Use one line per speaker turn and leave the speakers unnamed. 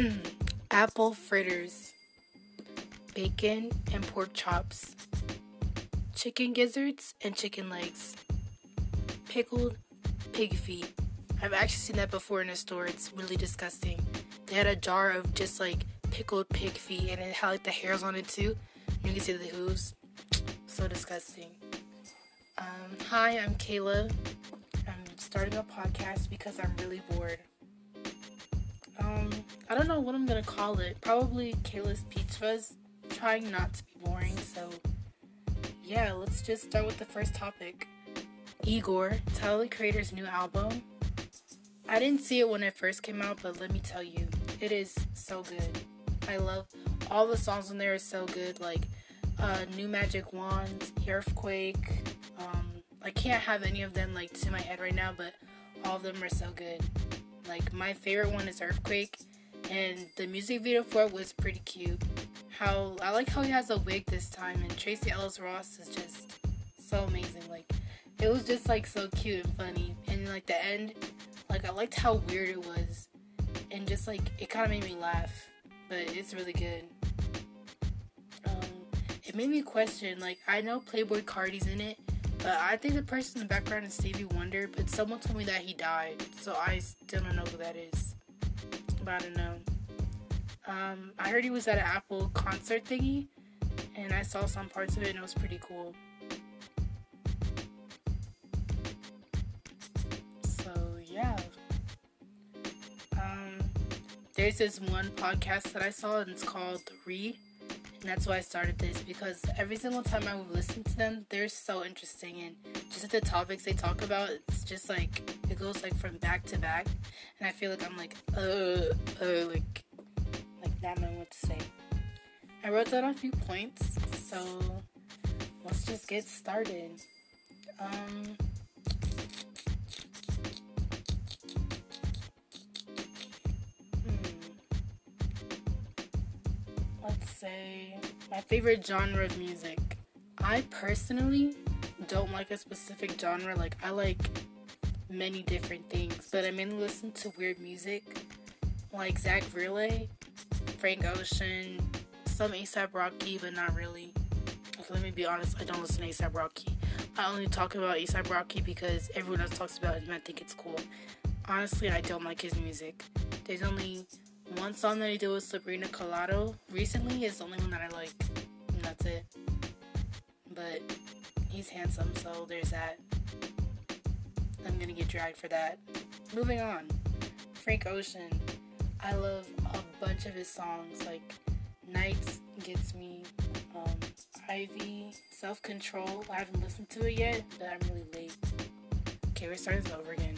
apple fritters, bacon and pork chops, chicken gizzards and chicken legs, pickled pig feet. I've actually seen that before in a store. It's really disgusting. They had a jar of just like pickled pig feet and it had like the hairs on it too. You can see the hooves. So disgusting. Um, hi, I'm Kayla. I'm starting a podcast because I'm really bored. Um, I don't know what I'm gonna call it. Probably Kayla's Fuzz. Trying not to be boring, so yeah, let's just start with the first topic. Igor, Tyler the Creator's new album. I didn't see it when it first came out, but let me tell you, it is so good. I love all the songs on there are so good, like uh, New Magic Wand, Earthquake. Um, I can't have any of them like to my head right now, but all of them are so good. Like my favorite one is Earthquake, and the music video for it was pretty cute. How I like how he has a wig this time, and Tracee Ellis Ross is just so amazing. Like it was just like so cute and funny, and like the end, like I liked how weird it was, and just like it kind of made me laugh. But it's really good. Um, it made me question. Like I know Playboi Carti's in it, but I think the person in the background is Stevie Wonder, but someone told me that he died, so I still don't know who that is. But I don't know. Um, I heard he was at an Apple concert thingy, and I saw some parts of it, and it was pretty cool. So yeah. Um, there's this one podcast that I saw, and it's called and that's why I started this because every single time I would listen to them, they're so interesting and just the topics they talk about, it's just like it goes like from back to back, and I feel like I'm like uh uh like like not knowing what to say. I wrote down a few points, so let's just get started. Um. Say my favorite genre of music. I personally don't like a specific genre. Like I like many different things, but I mainly listen to weird music, like Zack Villere, Frank Ocean, some ASAP Rocky, but not really. Let me be honest. I don't listen to ASAP Rocky. I only talk about ASAP Rocky because everyone else talks about and I think it's cool. Honestly, I don't like his music. There's only one song that he did with Sabrina Carlotto recently is the only one that I like. And that's it. But he's handsome, so there's that. I'm gonna get dragged for that. Moving on. Frank Ocean. I love a bunch of his songs, like Nights Gets Me, um, Ivy, Self Control. I haven't listened to it yet, but I'm really late. Okay, we're starting over again.